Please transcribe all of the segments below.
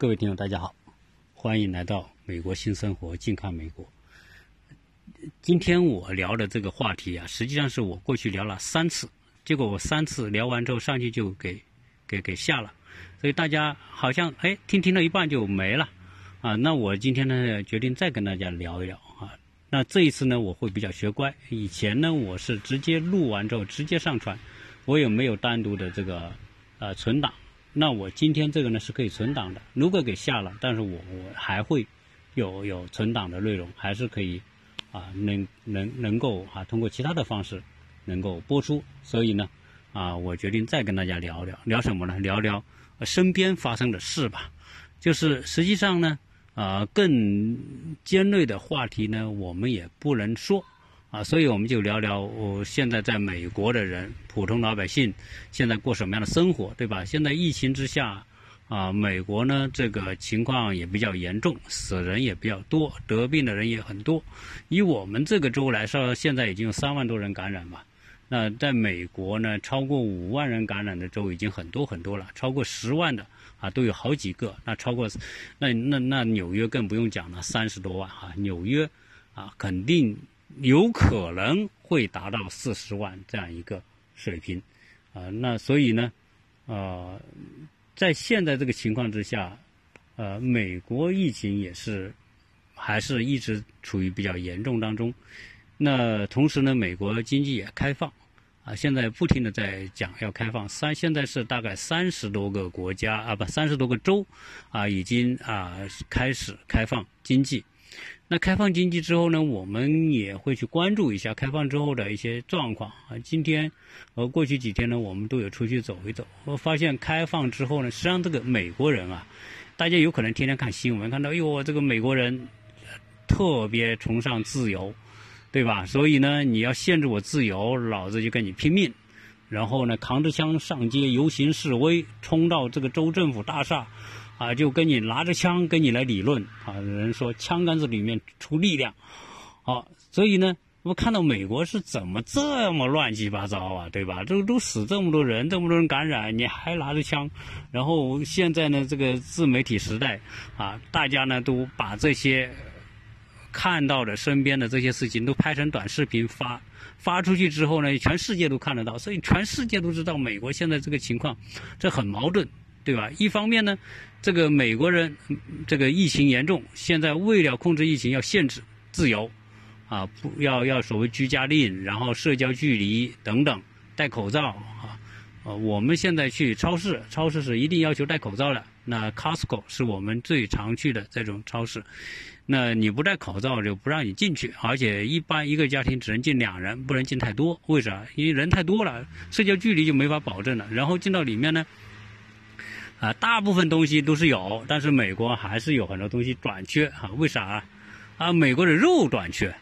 各位听友，大家好，欢迎来到美国新生活，近看美国。今天我聊的这个话题啊，实际上是我过去聊了三次，结果我三次聊完之后上去就给给给下了，所以大家好像哎听听了一半就没了啊。那我今天呢决定再跟大家聊一聊啊。那这一次呢我会比较学乖，以前呢我是直接录完之后直接上传，我也没有单独的这个呃存档。那我今天这个呢是可以存档的，如果给下了，但是我我还会有有存档的内容，还是可以啊，能能能够啊通过其他的方式能够播出，所以呢啊，我决定再跟大家聊聊聊什么呢？聊聊身边发生的事吧。就是实际上呢啊，更尖锐的话题呢，我们也不能说。啊，所以我们就聊聊我现在在美国的人，普通老百姓现在过什么样的生活，对吧？现在疫情之下，啊，美国呢这个情况也比较严重，死人也比较多，得病的人也很多。以我们这个州来说，现在已经有三万多人感染嘛。那在美国呢，超过五万人感染的州已经很多很多了，超过十万的啊都有好几个。那超过，那那那纽约更不用讲了，三十多万哈，纽约啊肯定。有可能会达到四十万这样一个水平，啊，那所以呢，呃，在现在这个情况之下，呃，美国疫情也是还是一直处于比较严重当中。那同时呢，美国经济也开放，啊，现在不停的在讲要开放，三现在是大概三十多个国家啊，不，三十多个州啊，已经啊开始开放经济。那开放经济之后呢，我们也会去关注一下开放之后的一些状况啊。今天和过去几天呢，我们都有出去走一走。我发现开放之后呢，实际上这个美国人啊，大家有可能天天看新闻，看到哟，这个美国人特别崇尚自由，对吧？所以呢，你要限制我自由，老子就跟你拼命。然后呢，扛着枪上街游行示威，冲到这个州政府大厦。啊，就跟你拿着枪跟你来理论啊！人说枪杆子里面出力量，好，所以呢，我们看到美国是怎么这么乱七八糟啊，对吧？都都死这么多人，这么多人感染，你还拿着枪，然后现在呢，这个自媒体时代啊，大家呢都把这些看到的身边的这些事情都拍成短视频发发出去之后呢，全世界都看得到，所以全世界都知道美国现在这个情况，这很矛盾。对吧？一方面呢，这个美国人这个疫情严重，现在为了控制疫情，要限制自由，啊，不要要所谓居家令，然后社交距离等等，戴口罩啊。呃，我们现在去超市，超市是一定要求戴口罩的。那 Costco 是我们最常去的这种超市，那你不戴口罩就不让你进去，而且一般一个家庭只能进两人，不能进太多。为啥？因为人太多了，社交距离就没法保证了。然后进到里面呢。啊，大部分东西都是有，但是美国还是有很多东西短缺啊？为啥？啊，啊美国的肉短缺。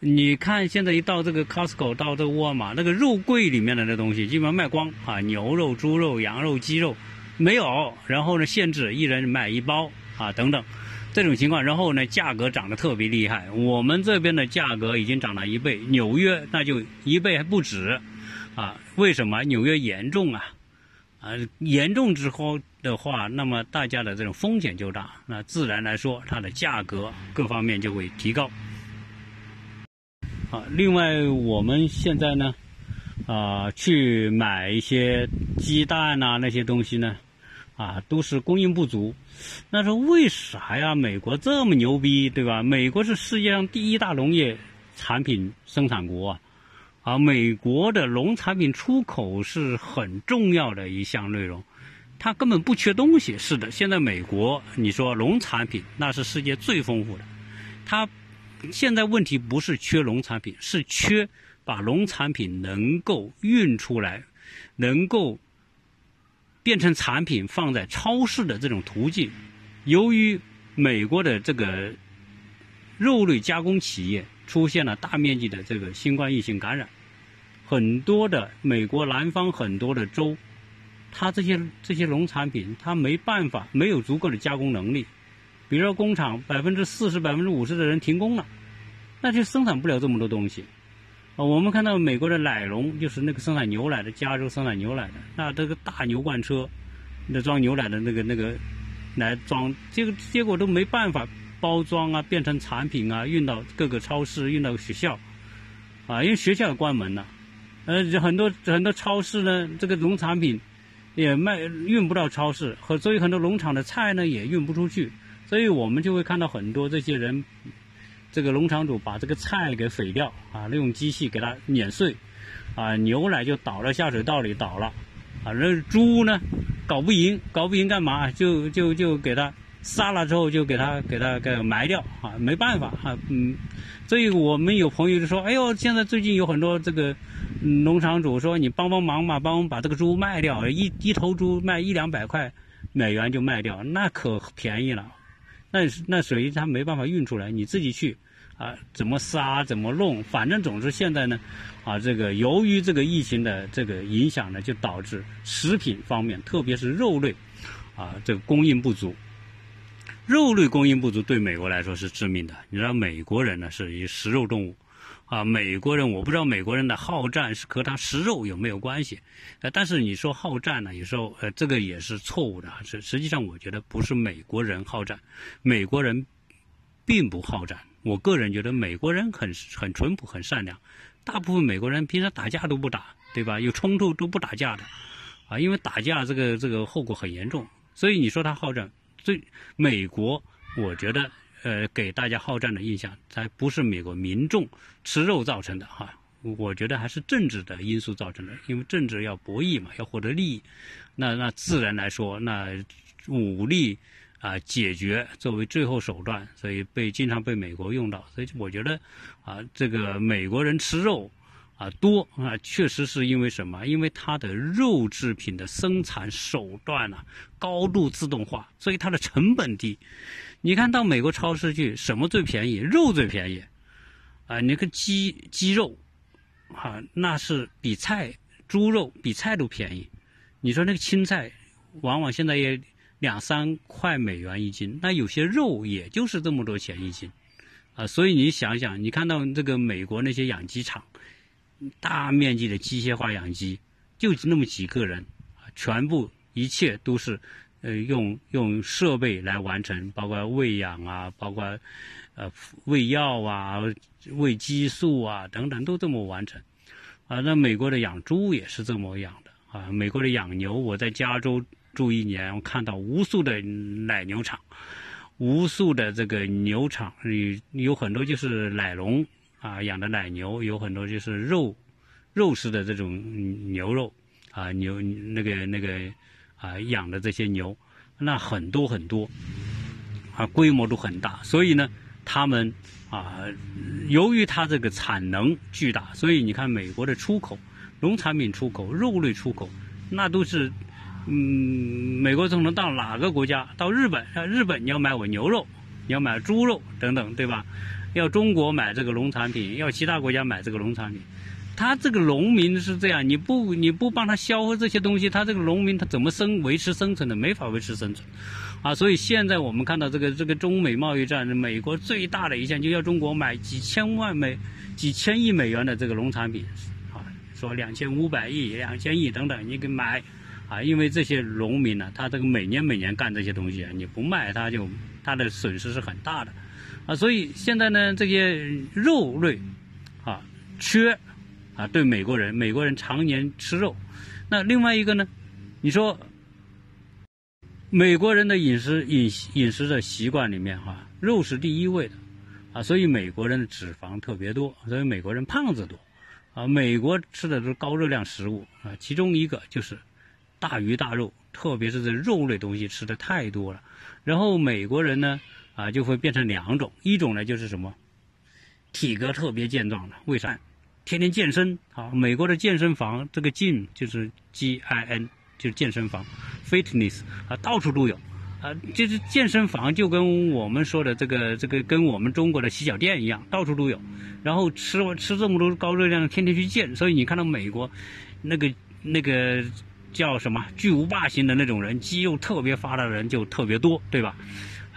你看现在一到这个 Costco，到这个沃尔玛，那个肉柜里面的那东西基本上卖光啊，牛肉、猪肉、羊肉、鸡肉没有，然后呢限制一人买一包啊等等这种情况，然后呢价格涨得特别厉害。我们这边的价格已经涨了一倍，纽约那就一倍还不止啊？为什么？纽约严重啊？啊，严重之后的话，那么大家的这种风险就大，那自然来说，它的价格各方面就会提高。啊，另外我们现在呢，啊，去买一些鸡蛋呐那些东西呢，啊，都是供应不足。那说为啥呀？美国这么牛逼，对吧？美国是世界上第一大农业产品生产国啊。啊，美国的农产品出口是很重要的一项内容，它根本不缺东西。是的，现在美国你说农产品那是世界最丰富的，它现在问题不是缺农产品，是缺把农产品能够运出来，能够变成产品放在超市的这种途径。由于美国的这个肉类加工企业出现了大面积的这个新冠疫情感染。很多的美国南方很多的州，它这些这些农产品，它没办法，没有足够的加工能力。比如说工厂百分之四十、百分之五十的人停工了，那就生产不了这么多东西。啊，我们看到美国的奶农，就是那个生产牛奶的，加州生产牛奶的，那这个大牛罐车，那装牛奶的那个那个来装，这个结果都没办法包装啊，变成产品啊，运到各个超市，运到学校，啊，因为学校也关门了，呃，很多很多超市呢，这个农产品也卖运不到超市，和所以很多农场的菜呢也运不出去，所以我们就会看到很多这些人，这个农场主把这个菜给毁掉啊，利用机器给它碾碎，啊，牛奶就倒到下水道里倒了。啊，那猪呢，搞不赢，搞不赢干嘛？就就就给它杀了之后，就给它给它给埋掉啊，没办法啊，嗯，所以我们有朋友就说，哎呦，现在最近有很多这个农场主说，你帮帮忙嘛，帮我们把这个猪卖掉，一一头猪卖一两百块美元就卖掉，那可便宜了，那那属于他没办法运出来，你自己去。啊，怎么杀，怎么弄，反正总之现在呢，啊，这个由于这个疫情的这个影响呢，就导致食品方面，特别是肉类，啊，这个供应不足。肉类供应不足对美国来说是致命的。你知道美国人呢是以食肉动物，啊，美国人我不知道美国人的好战是和他食肉有没有关系，呃，但是你说好战呢，有时候呃这个也是错误的。实实际上我觉得不是美国人好战，美国人并不好战。我个人觉得美国人很很淳朴、很善良，大部分美国人平常打架都不打，对吧？有冲突都不打架的，啊，因为打架这个这个后果很严重。所以你说他好战，最美国，我觉得呃给大家好战的印象，才不是美国民众吃肉造成的哈。我觉得还是政治的因素造成的，因为政治要博弈嘛，要获得利益，那那自然来说，那武力。啊，解决作为最后手段，所以被经常被美国用到。所以我觉得，啊，这个美国人吃肉啊多啊，确实是因为什么？因为它的肉制品的生产手段呢高度自动化，所以它的成本低。你看到美国超市去，什么最便宜？肉最便宜。啊，那个鸡鸡肉，啊，那是比菜、猪肉比菜都便宜。你说那个青菜，往往现在也。两三块美元一斤，那有些肉也就是这么多钱一斤，啊，所以你想想，你看到这个美国那些养鸡场，大面积的机械化养鸡，就那么几个人，全部一切都是，呃，用用设备来完成，包括喂养啊，包括，呃，喂药啊，喂激素啊等等，都这么完成，啊，那美国的养猪也是这么养的，啊，美国的养牛，我在加州。住一年，我看到无数的奶牛场，无数的这个牛场，有有很多就是奶农啊养的奶牛，有很多就是肉肉食的这种牛肉啊牛那个那个啊养的这些牛，那很多很多啊规模都很大，所以呢，他们啊由于它这个产能巨大，所以你看美国的出口农产品出口肉类出口那都是。嗯，美国总统到哪个国家？到日本，日本你要买我牛肉，你要买猪肉等等，对吧？要中国买这个农产品，要其他国家买这个农产品。他这个农民是这样，你不你不帮他消费这些东西，他这个农民他怎么生维持生存的？没法维持生存，啊！所以现在我们看到这个这个中美贸易战，美国最大的一项就要中国买几千万美、几千亿美元的这个农产品，啊，说两千五百亿、两千亿等等，你给买。啊，因为这些农民呢，他这个每年每年干这些东西，你不卖，他就他的损失是很大的，啊，所以现在呢，这些肉类啊缺，啊，对美国人，美国人常年吃肉，那另外一个呢，你说美国人的饮食饮饮食的习惯里面哈，肉是第一位的，啊，所以美国人的脂肪特别多，所以美国人胖子多，啊，美国吃的都是高热量食物啊，其中一个就是。大鱼大肉，特别是这肉类东西吃的太多了，然后美国人呢，啊就会变成两种，一种呢就是什么，体格特别健壮的，为啥？天天健身啊，美国的健身房这个健就是 G I N 就是健身房，fitness 啊到处都有，啊就是健身房就跟我们说的这个这个跟我们中国的洗脚店一样，到处都有，然后吃吃这么多高热量，天天去健，所以你看到美国那个那个。叫什么巨无霸型的那种人，肌肉特别发达的人就特别多，对吧？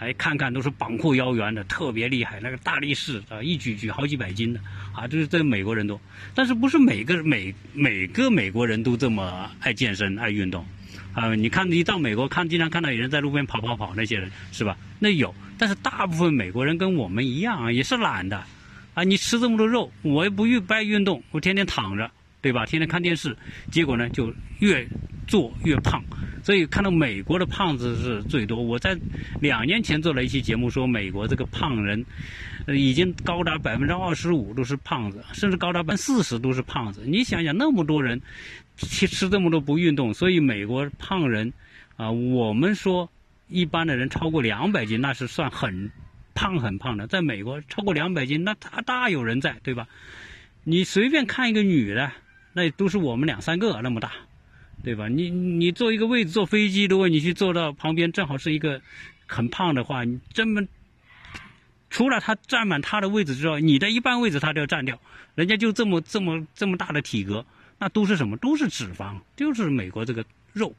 哎，看看都是膀阔腰圆的，特别厉害。那个大力士啊，一举举好几百斤的，啊，就是这美国人多。但是不是每个每每个美国人都这么爱健身、爱运动？啊，你看一到美国看，经常看到有人在路边跑跑跑，那些人是吧？那有，但是大部分美国人跟我们一样啊，也是懒的，啊，你吃这么多肉，我也不运不爱运动，我天天躺着，对吧？天天看电视，结果呢就越做越胖。所以看到美国的胖子是最多。我在两年前做了一期节目，说美国这个胖人，呃，已经高达百分之二十五都是胖子，甚至高达百分之四十都是胖子。你想想，那么多人吃吃这么多不运动，所以美国胖人啊，我们说一般的人超过两百斤那是算很胖很胖的，在美国超过两百斤那他大有人在，对吧？你随便看一个女的，那都是我们两三个那么大。对吧？你你坐一个位置坐飞机，如果你去坐到旁边，正好是一个很胖的话，你这么除了他占满他的位置之外，你的一半位置他都要占掉。人家就这么这么这么大的体格，那都是什么？都是脂肪，就是美国这个肉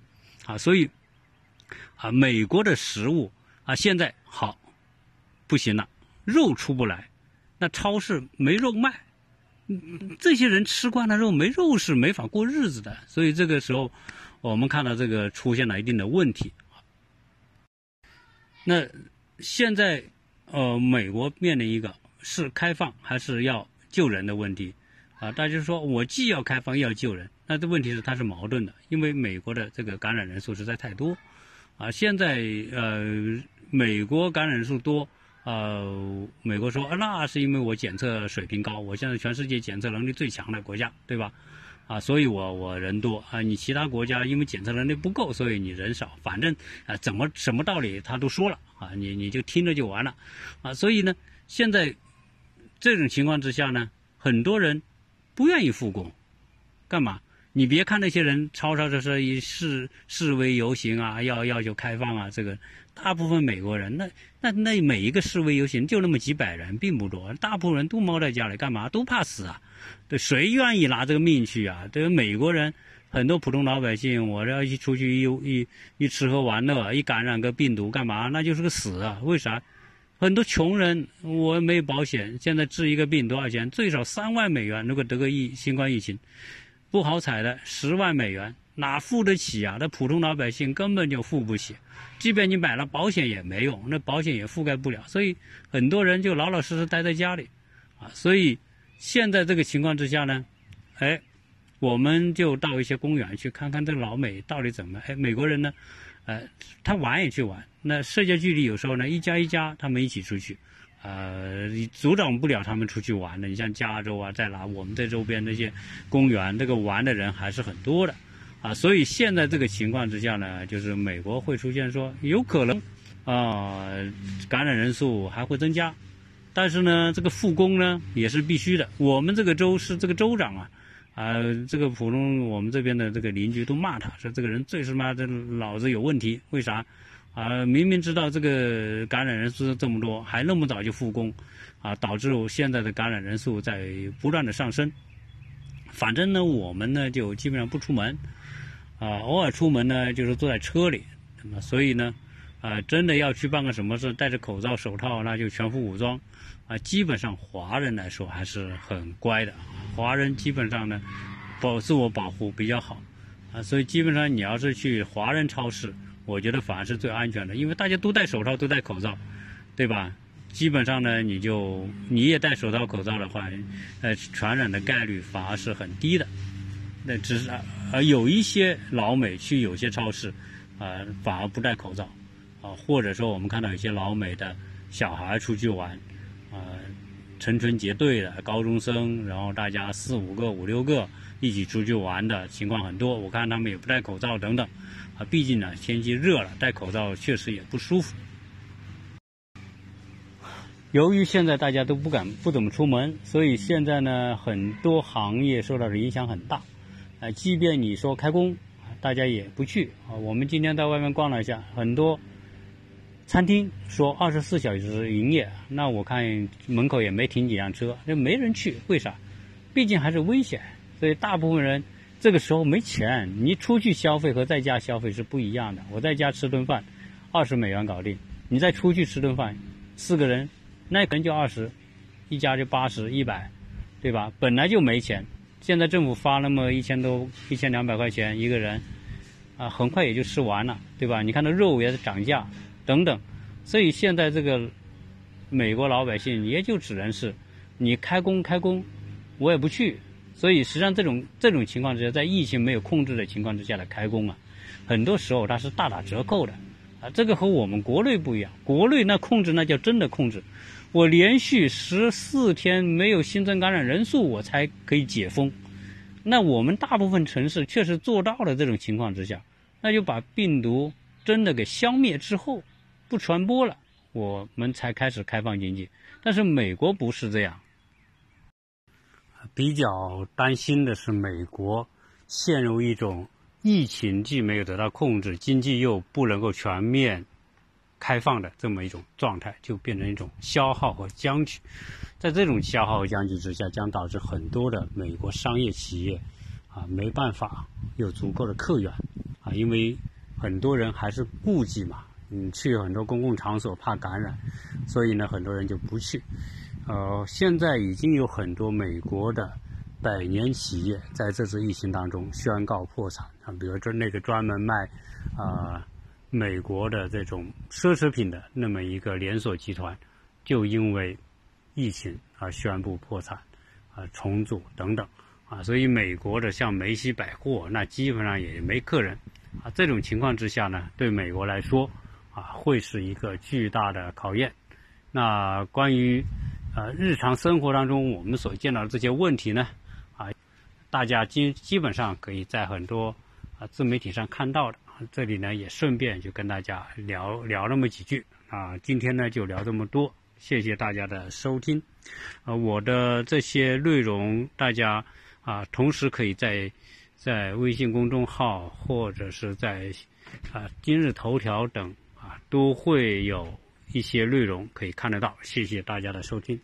啊。所以啊，美国的食物啊，现在好不行了，肉出不来，那超市没肉卖。这些人吃惯了肉，没肉是没法过日子的。所以这个时候，我们看到这个出现了一定的问题。那现在，呃，美国面临一个是开放还是要救人的问题啊？大家说我既要开放又要救人，那这问题是它是矛盾的，因为美国的这个感染人数实在太多啊。现在呃，美国感染人数多。呃，美国说，那是因为我检测水平高，我现在全世界检测能力最强的国家，对吧？啊，所以我我人多啊，你其他国家因为检测能力不够，所以你人少，反正啊，怎么什么道理他都说了啊，你你就听着就完了，啊，所以呢，现在这种情况之下呢，很多人不愿意复工，干嘛？你别看那些人吵吵着说以示示威游行啊，要要求开放啊，这个大部分美国人那那那每一个示威游行就那么几百人，并不多，大部分人都猫在家里干嘛？都怕死啊！对，谁愿意拿这个命去啊？对美国人，很多普通老百姓，我要一出去一一一吃喝玩乐，一感染个病毒干嘛？那就是个死啊！为啥？很多穷人我没有保险，现在治一个病多少钱？最少三万美元。如果得个疫新冠疫情。不好采的十万美元哪付得起啊？那普通老百姓根本就付不起，即便你买了保险也没用，那保险也覆盖不了。所以很多人就老老实实待在家里，啊，所以现在这个情况之下呢，哎，我们就到一些公园去看看这老美到底怎么？哎，美国人呢，呃，他玩也去玩，那社交距离有时候呢一家一家他们一起出去。呃，你阻挡不了他们出去玩的。你像加州啊，在哪，我们在周边那些公园，这个玩的人还是很多的，啊，所以现在这个情况之下呢，就是美国会出现说有可能啊，感染人数还会增加，但是呢，这个复工呢也是必须的。我们这个州是这个州长啊，啊，这个普通我们这边的这个邻居都骂他说这个人最他妈的脑子有问题，为啥？啊，明明知道这个感染人数这么多，还那么早就复工，啊，导致我现在的感染人数在不断的上升。反正呢，我们呢就基本上不出门，啊，偶尔出门呢就是坐在车里，那么所以呢，啊，真的要去办个什么事，戴着口罩、手套，那就全副武装，啊，基本上华人来说还是很乖的，华人基本上呢保自我保护比较好，啊，所以基本上你要是去华人超市。我觉得反而是最安全的，因为大家都戴手套，都戴口罩，对吧？基本上呢，你就你也戴手套、口罩的话，呃，传染的概率反而是很低的。那只是呃，有一些老美去有些超市，啊，反而不戴口罩，啊，或者说我们看到有些老美的小孩出去玩，啊，成群结队的高中生，然后大家四五个、五六个一起出去玩的情况很多。我看他们也不戴口罩等等。啊，毕竟呢，天气热了，戴口罩确实也不舒服。由于现在大家都不敢不怎么出门，所以现在呢，很多行业受到的影响很大。啊，即便你说开工，大家也不去。啊，我们今天在外面逛了一下，很多餐厅说二十四小时营业，那我看门口也没停几辆车，就没人去。为啥？毕竟还是危险，所以大部分人。这个时候没钱，你出去消费和在家消费是不一样的。我在家吃顿饭，二十美元搞定；你再出去吃顿饭，四个人，那可能就二十，一家就八十、一百，对吧？本来就没钱，现在政府发那么一千多、一千两百块钱一个人，啊，很快也就吃完了，对吧？你看那肉也是涨价等等，所以现在这个美国老百姓也就只能是你开工开工，我也不去。所以实际上这种这种情况之下，在疫情没有控制的情况之下的开工啊，很多时候它是大打折扣的啊。这个和我们国内不一样，国内那控制那叫真的控制。我连续十四天没有新增感染人数，我才可以解封。那我们大部分城市确实做到了这种情况之下，那就把病毒真的给消灭之后，不传播了，我们才开始开放经济。但是美国不是这样，比较担心的是美国陷入一种疫情既没有得到控制，经济又不能够全面。开放的这么一种状态，就变成一种消耗和僵局。在这种消耗和僵局之下，将导致很多的美国商业企业啊没办法有足够的客源啊，因为很多人还是顾忌嘛，嗯去很多公共场所怕感染，所以呢，很多人就不去。呃，现在已经有很多美国的百年企业在这次疫情当中宣告破产啊，比如说那个专门卖啊。美国的这种奢侈品的那么一个连锁集团，就因为疫情而宣布破产，啊重组等等，啊，所以美国的像梅西百货那基本上也没客人，啊，这种情况之下呢，对美国来说，啊会是一个巨大的考验。那关于呃日常生活当中我们所见到的这些问题呢，啊，大家基基本上可以在很多啊自媒体上看到的。这里呢也顺便就跟大家聊聊那么几句啊，今天呢就聊这么多，谢谢大家的收听。呃，我的这些内容大家啊，同时可以在在微信公众号或者是在啊今日头条等啊都会有一些内容可以看得到，谢谢大家的收听。